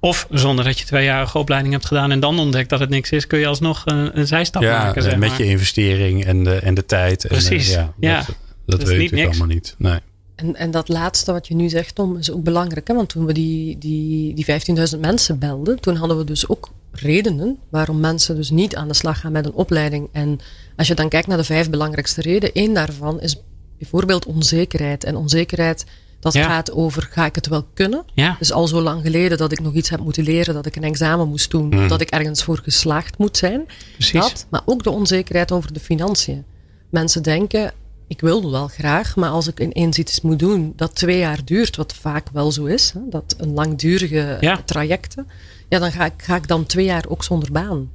Of zonder dat je tweejarige opleiding hebt gedaan en dan ontdekt dat het niks is, kun je alsnog een, een zijstap ja, maken. Zeg met maar. je investering en de, en de tijd. Precies. En, uh, ja, ja. Dat, dat, dat weet ik allemaal niet. Nee. En, en dat laatste wat je nu zegt, Tom, is ook belangrijk. Hè? Want toen we die, die, die 15.000 mensen belden, toen hadden we dus ook redenen waarom mensen dus niet aan de slag gaan met een opleiding. En als je dan kijkt naar de vijf belangrijkste redenen, één daarvan is bijvoorbeeld onzekerheid. En onzekerheid dat Ja. gaat over, ga ik het wel kunnen? Ja. Dus al zo lang geleden dat ik nog iets heb moeten leren, dat ik een examen moest doen, Mm. dat ik ergens voor geslaagd moet zijn. Precies. Dat, maar ook de onzekerheid over de financiën. Mensen denken, ik wil wel graag, maar als ik ineens iets moet doen dat twee jaar duurt, wat vaak wel zo is, hè, dat een langdurige Ja. trajecten, ja, dan ga ik, ga ik dan twee jaar ook zonder baan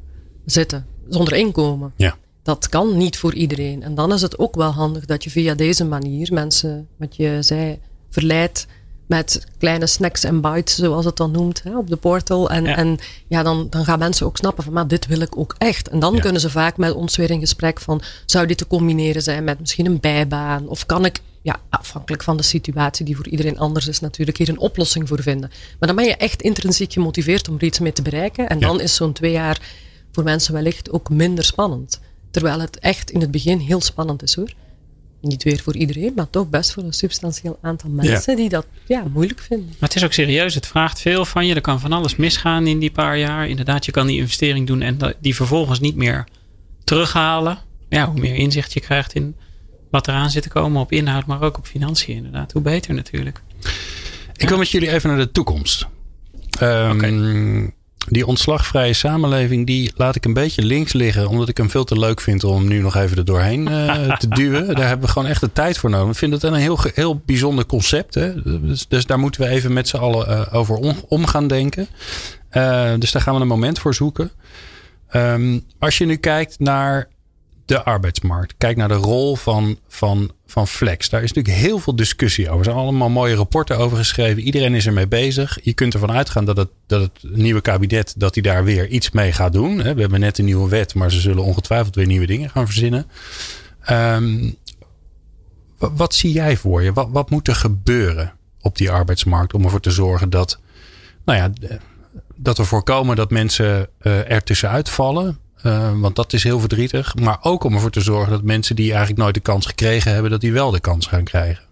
zitten, zonder inkomen. Ja. Dat kan niet voor iedereen. En dan is het ook wel handig dat je via deze manier mensen, wat je zei, verleidt met kleine snacks en bites, zoals het dan noemt, hè, op de portal. En Ja. en, ja dan, dan gaan mensen ook snappen van, maar dit wil ik ook echt. En dan Ja. kunnen ze vaak met ons weer in gesprek van, zou dit te combineren zijn met misschien een bijbaan? Of kan ik, ja, afhankelijk van de situatie, die voor iedereen anders is natuurlijk, hier een oplossing voor vinden. Maar dan ben je echt intrinsiek gemotiveerd om er iets mee te bereiken. En Ja. dan is zo'n twee jaar voor mensen wellicht ook minder spannend. Terwijl het echt in het begin heel spannend is hoor. Niet weer voor iedereen, maar toch best voor een substantieel aantal mensen die dat ja, moeilijk vinden. Maar het is ook serieus. Het vraagt veel van je. Er kan van alles misgaan in die paar jaar. Inderdaad, je kan die investering doen en dat- die vervolgens niet meer terughalen. Ja, hoe meer inzicht je krijgt in wat eraan zit te komen op inhoud, maar ook op financiën inderdaad. Hoe beter natuurlijk. Ik wil met jullie even naar de toekomst. Ehm, Die ontslagvrije samenleving, die laat ik een beetje links liggen. Omdat ik hem veel te leuk vind om nu nog even er doorheen eh, te duwen. Daar hebben we gewoon echt de tijd voor nodig. Ik vind het een heel, heel bijzonder concept. Hè? Dus, dus daar moeten we even met z'n allen eh, over om, om gaan denken. Eh, dus daar gaan we een moment voor zoeken. Ehm, als je nu kijkt naar de arbeidsmarkt. Kijk naar de rol van, van, van flex. Daar is natuurlijk heel veel discussie over. Er zijn allemaal mooie rapporten over geschreven. Iedereen is ermee bezig. Je kunt ervan uitgaan dat het, dat het nieuwe kabinet dat hij daar weer iets mee gaat doen. We hebben net een nieuwe wet, maar ze zullen ongetwijfeld weer nieuwe dingen gaan verzinnen. Ehm, wat, zie jij voor je? Wat, wat moet er gebeuren op die arbeidsmarkt om ervoor te zorgen dat, nou ja, dat we voorkomen dat mensen uh, er tussenuit vallen? Uh, want dat is heel verdrietig. Maar ook om ervoor te zorgen dat mensen die eigenlijk nooit de kans gekregen hebben, dat die wel de kans gaan krijgen.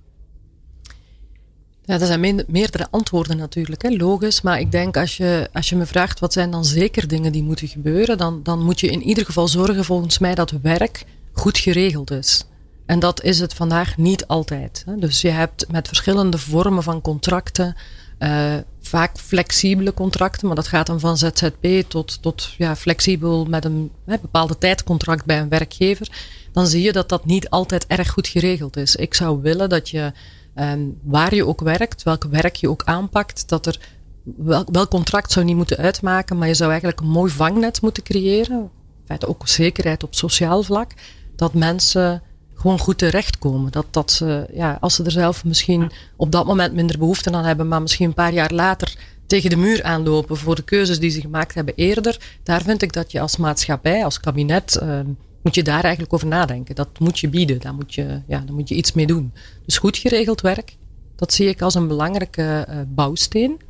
Ja, er zijn meerdere antwoorden natuurlijk, hè, logisch. Maar ik denk als je, als je me vraagt wat zijn dan zeker dingen die moeten gebeuren, dan, dan moet je in ieder geval zorgen volgens mij dat werk goed geregeld is. En dat is het vandaag niet altijd. Hè. Dus je hebt met verschillende vormen van contracten, uh, vaak flexibele contracten, maar dat gaat dan van ZZP tot, tot ja, flexibel met een hè, bepaalde tijdcontract bij een werkgever. Dan zie je dat dat niet altijd erg goed geregeld is. Ik zou willen dat je um, waar je ook werkt, welk werk je ook aanpakt, dat er welk, welk contract zou niet moeten uitmaken, maar je zou eigenlijk een mooi vangnet moeten creëren. In feite ook zekerheid op sociaal vlak. Dat mensen gewoon goed terechtkomen. Dat, dat ze, ja, als ze er zelf misschien op dat moment minder behoefte aan hebben, maar misschien een paar jaar later tegen de muur aanlopen voor de keuzes die ze gemaakt hebben eerder. Daar vind ik dat je als maatschappij, als kabinet, uh, moet je daar eigenlijk over nadenken. Dat moet je bieden, daar moet je, ja, daar moet je iets mee doen. Dus goed geregeld werk, dat zie ik als een belangrijke uh, bouwsteen.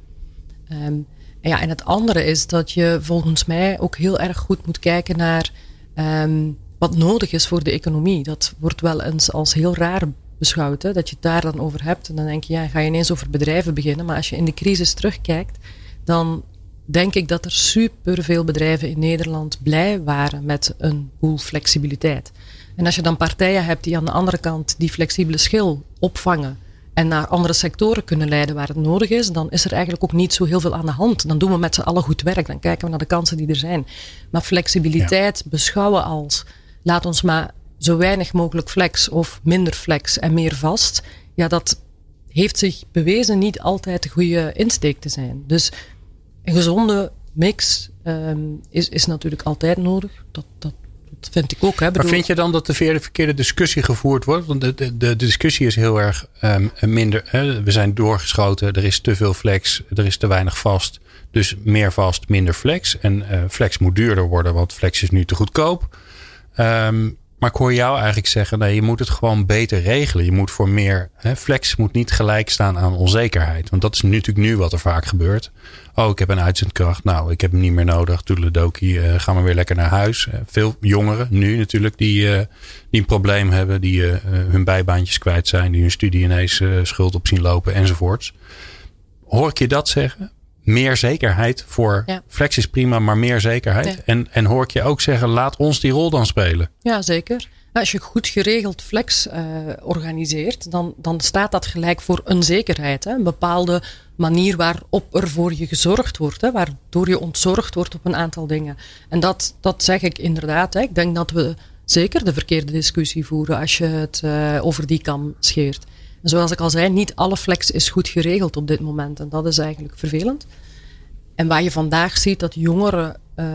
Um, en, ja, en het andere is dat je volgens mij ook heel erg goed moet kijken naar um, wat nodig is voor de economie. Dat wordt wel eens als heel raar beschouwd, hè, dat je het daar dan over hebt. En dan denk je, ja, ga je ineens over bedrijven beginnen. Maar als je in de crisis terugkijkt, dan denk ik dat er superveel bedrijven in Nederland blij waren met een boel flexibiliteit. En als je dan partijen hebt die aan de andere kant die flexibele schil opvangen en naar andere sectoren kunnen leiden waar het nodig is, dan is er eigenlijk ook niet zo heel veel aan de hand. Dan doen we met z'n allen goed werk, dan kijken we naar de kansen die er zijn. Maar flexibiliteit beschouwen als laat ons maar zo weinig mogelijk flex of minder flex en meer vast. Ja, dat heeft zich bewezen niet altijd de goede insteek te zijn. Dus een gezonde mix um, is, is natuurlijk altijd nodig. Dat, dat, dat vind ik ook. Hè. Maar vind je dan dat de verkeerde discussie gevoerd wordt? Want de, de, de discussie is heel erg um, minder. Hè. We zijn doorgeschoten, er is te veel flex, er is te weinig vast. Dus meer vast, minder flex. En uh, flex moet duurder worden, want flex is nu te goedkoop. Um, maar ik hoor jou eigenlijk zeggen, nee, je moet het gewoon beter regelen. Je moet voor meer, hè, flex moet niet gelijk staan aan onzekerheid. Want dat is natuurlijk nu wat er vaak gebeurt. Oh, ik heb een uitzendkracht. Nou, ik heb hem niet meer nodig. Toedeledokie, uh, gaan we weer lekker naar huis. Uh, veel jongeren nu natuurlijk die, uh, die een probleem hebben. Die hun bijbaantjes kwijt zijn. Die hun studie ineens schuld op zien lopen enzovoorts. Hoor ik je dat zeggen? Meer zekerheid voor flex is prima, maar meer zekerheid. En, en hoor ik je ook zeggen, laat ons die rol dan spelen. Ja, zeker. Als je goed geregeld flex uh, organiseert, dan, dan staat dat gelijk voor een zekerheid. Hè? Een bepaalde manier waarop er voor je gezorgd wordt, hè? waardoor je ontzorgd wordt op een aantal dingen. En dat, dat zeg ik inderdaad. Hè? Ik denk dat we zeker de verkeerde discussie voeren als je het uh, over die kam scheert. Zoals ik al zei, niet alle flex is goed geregeld op dit moment. En dat is eigenlijk vervelend. En waar je vandaag ziet dat jongeren uh,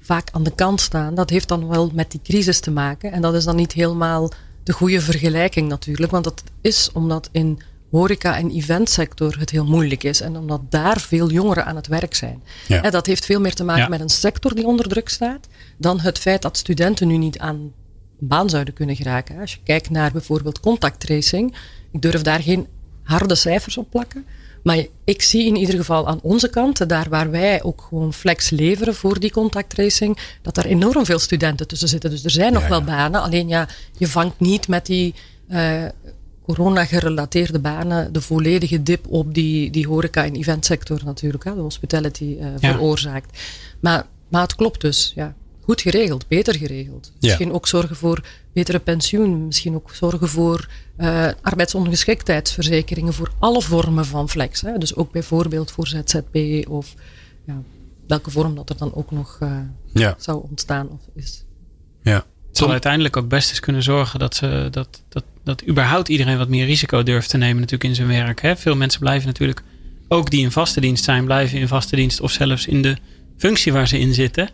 vaak aan de kant staan, dat heeft dan wel met die crisis te maken. En dat is dan niet helemaal de goede vergelijking natuurlijk. Want dat is omdat in horeca- en eventsector het heel moeilijk is. En omdat daar veel jongeren aan het werk zijn. Ja. En dat heeft veel meer te maken met een sector die onder druk staat. Dan het feit dat studenten nu niet aan baan zouden kunnen geraken. Als je kijkt naar bijvoorbeeld contacttracing, ik durf daar geen harde cijfers op plakken. Maar ik zie in ieder geval aan onze kant, daar waar wij ook gewoon flex leveren voor die contacttracing, dat er enorm veel studenten tussen zitten. Dus er zijn nog wel banen. Alleen ja, je vangt niet met die uh, corona-gerelateerde banen de volledige dip op die, die horeca- en eventsector natuurlijk, hè, de hospitality uh, veroorzaakt. Maar, maar het klopt dus, ja goed geregeld, beter geregeld. Misschien ook zorgen voor betere pensioen, misschien ook zorgen voor uh, arbeidsongeschiktheidsverzekeringen voor alle vormen van flex. Hè. Dus ook bijvoorbeeld voor ZZP of ja, welke vorm dat er dan ook nog uh, ja. zou ontstaan of is. Ja. Het zal uiteindelijk ook best eens kunnen zorgen dat, ze, dat, dat, dat überhaupt iedereen wat meer risico durft te nemen natuurlijk in zijn werk. Hè. Veel mensen blijven natuurlijk, ook die in vaste dienst zijn, blijven in vaste dienst of zelfs in de functie waar ze in zitten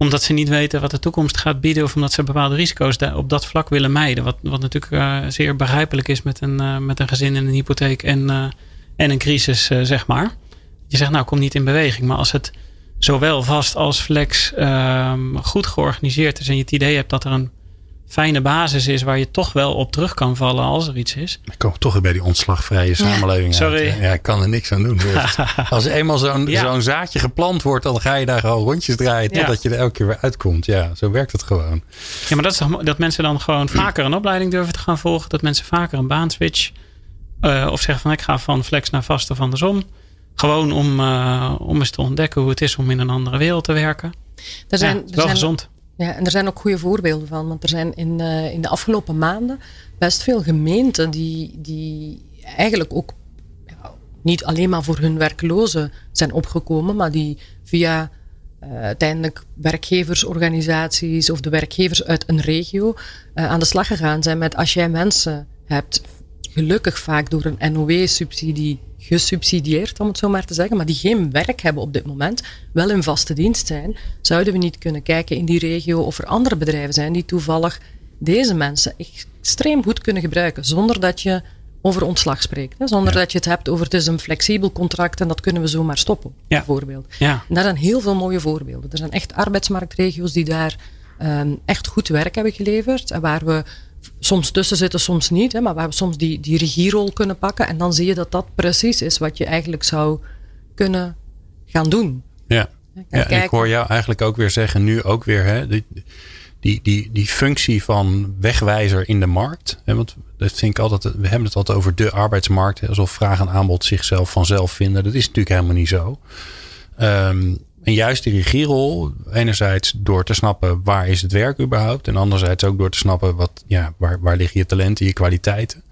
omdat ze niet weten wat de toekomst gaat bieden. Of omdat ze bepaalde risico's op dat vlak willen mijden. Wat, wat natuurlijk uh, zeer begrijpelijk is met een, uh, met een gezin en een hypotheek en, uh, en een crisis, zeg maar. Je zegt nou kom niet in beweging. Maar als het zowel vast als flex ehm, goed georganiseerd is. En je het idee hebt dat er een fijne basis is waar je toch wel op terug kan vallen als er iets is. Ik kom toch weer bij die ontslagvrije samenleving Sorry. uit. Ja, ik kan er niks aan doen. Als eenmaal zo'n Ja. zo'n zaadje geplant wordt, dan ga je daar gewoon rondjes draaien Ja. totdat je er elke keer weer uitkomt. Ja, zo werkt het gewoon. Ja, maar dat is dat mensen dan gewoon vaker een opleiding durven te gaan volgen. Dat mensen vaker een baan switch. eh, of zeggen van ik ga van flex naar vast of andersom. Gewoon om, eh, om eens te ontdekken hoe het is om in een andere wereld te werken. Er zijn, ja, er wel zijn, gezond. Ja, en er zijn ook goede voorbeelden van. Want er zijn in, eh, in de afgelopen maanden best veel gemeenten die, die eigenlijk ook ja, niet alleen maar voor hun werklozen zijn opgekomen, maar die via eh, uiteindelijk werkgeversorganisaties of de werkgevers uit een regio eh, aan de slag gegaan zijn met als jij mensen hebt, gelukkig vaak door een NOW-subsidie gesubsidieerd, om het zo maar te zeggen, maar die geen werk hebben op dit moment, wel in vaste dienst zijn, zouden we niet kunnen kijken in die regio of er andere bedrijven zijn die toevallig deze mensen extreem goed kunnen gebruiken, zonder dat je over ontslag spreekt. Hè? Zonder dat je het hebt over het is een flexibel contract en dat kunnen we zomaar stoppen, Ja. bijvoorbeeld. Ja, En daar zijn heel veel mooie voorbeelden. Er zijn echt arbeidsmarktregio's die daar ehm, echt goed werk hebben geleverd. En waar we soms tussen zitten, soms niet. Hè, maar waar we soms die, die regierol kunnen pakken. En dan zie je dat dat precies is wat je eigenlijk zou kunnen gaan doen. Ja. Ja, en ik hoor jou eigenlijk ook weer zeggen, nu ook weer, hè, die, die, die, die functie van wegwijzer in de markt. Hè, want dat vind ik altijd, we hebben het altijd over de arbeidsmarkt, alsof vraag en aanbod zichzelf vanzelf vinden. Dat is natuurlijk helemaal niet zo. Ehm, en juist die regierol, enerzijds door te snappen waar is het werk überhaupt. En anderzijds ook door te snappen wat, ja, waar, waar liggen je talenten, je kwaliteiten.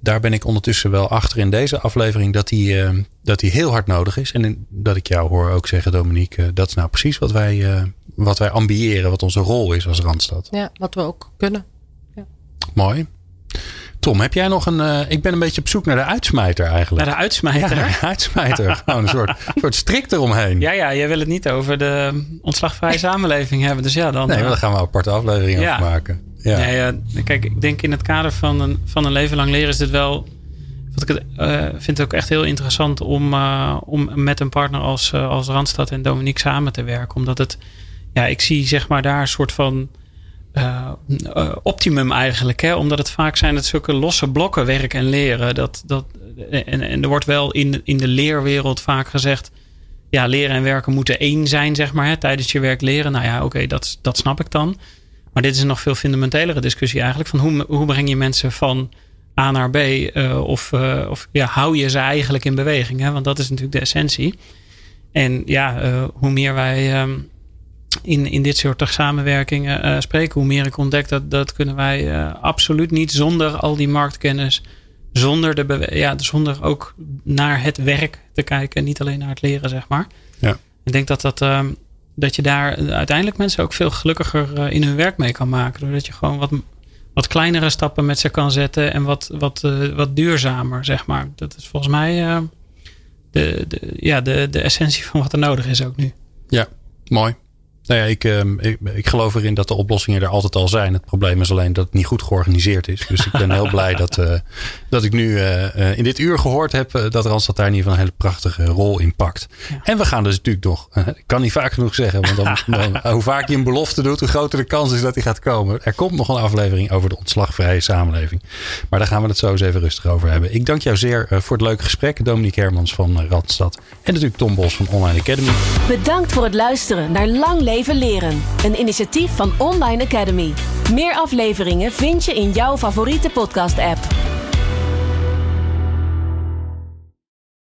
Daar ben ik ondertussen wel achter in deze aflevering dat die, eh, dat die heel hard nodig is. En in- dat ik jou hoor ook zeggen, Dominique, eh, dat is nou precies wat wij, eh, wat wij ambiëren, wat onze rol is als Randstad. Ja, wat we ook kunnen. Mooi. Tom, heb jij nog een. eh, ik ben een beetje op zoek naar de uitsmijter eigenlijk. naar de uitsmijter. Ja, de uitsmijter. Gewoon een soort, soort strik eromheen. Ja, ja, jij wil het niet over de ontslagvrije samenleving hebben. Dus ja, dan. Nee, daar gaan we een aparte aflevering Ja. over maken. Ja. Nee, eh, kijk, ik denk in het kader van een, van een leven lang leren is dit wel. Wat ik het, eh, vind het ook echt heel interessant om, om met een partner als, als Randstad en Dominique samen te werken. Omdat het, ja, ik zie zeg maar daar een soort van eh, eh, optimum eigenlijk. Hè? Omdat het vaak zijn het zulke losse blokken werk en leren. Dat, dat, en, en er wordt wel in, in de leerwereld vaak gezegd. Ja, leren en werken moeten één zijn, zeg maar. Hè? Tijdens je werk leren. Nou ja, oké, dat, dat snap ik dan. Maar dit is een nog veel fundamentelere discussie eigenlijk. Van hoe, hoe breng je mensen van A naar B? eh, of of ja, hou je ze eigenlijk in beweging? Hè? Want dat is natuurlijk de essentie. En ja, hoe meer wij ehm, in, in dit soort samenwerkingen eh, spreken, hoe meer ik ontdek dat, dat kunnen wij eh, absoluut niet zonder al die marktkennis. Zonder, de ja, zonder ook naar het werk te kijken. Niet alleen naar het leren, zeg maar. Ja. Ik denk dat, dat, ehm, dat je daar uiteindelijk mensen ook veel gelukkiger eh, in hun werk mee kan maken. Doordat je gewoon wat, wat kleinere stappen met ze kan zetten. En wat, wat, wat duurzamer, zeg maar. Dat is volgens mij de, de, ja, de, de essentie van wat er nodig is ook nu. Ja, mooi. Nou ja, ik, ehm, ik, ik geloof erin dat de oplossingen er altijd al zijn. Het probleem is alleen dat het niet goed georganiseerd is. Dus ik ben heel blij dat, eh, dat ik nu eh, eh, in dit uur gehoord heb dat Randstad daar in ieder geval een hele prachtige rol in pakt. Ja. En we gaan dus natuurlijk nog, ik kan niet vaak genoeg zeggen, want dan, dan, hoe vaak je een belofte doet, hoe groter de kans is dat die gaat komen. Er komt nog een aflevering over de ontslagvrije samenleving. Maar daar gaan we het zo eens even rustig over hebben. Ik dank jou zeer eh, voor het leuke gesprek, Dominique Hermans van Randstad. En natuurlijk Tom Bos van Online Academy. Bedankt voor het luisteren naar Lang Leven Leren. Een initiatief van Online Academy. Meer afleveringen vind je in jouw favoriete podcast-app.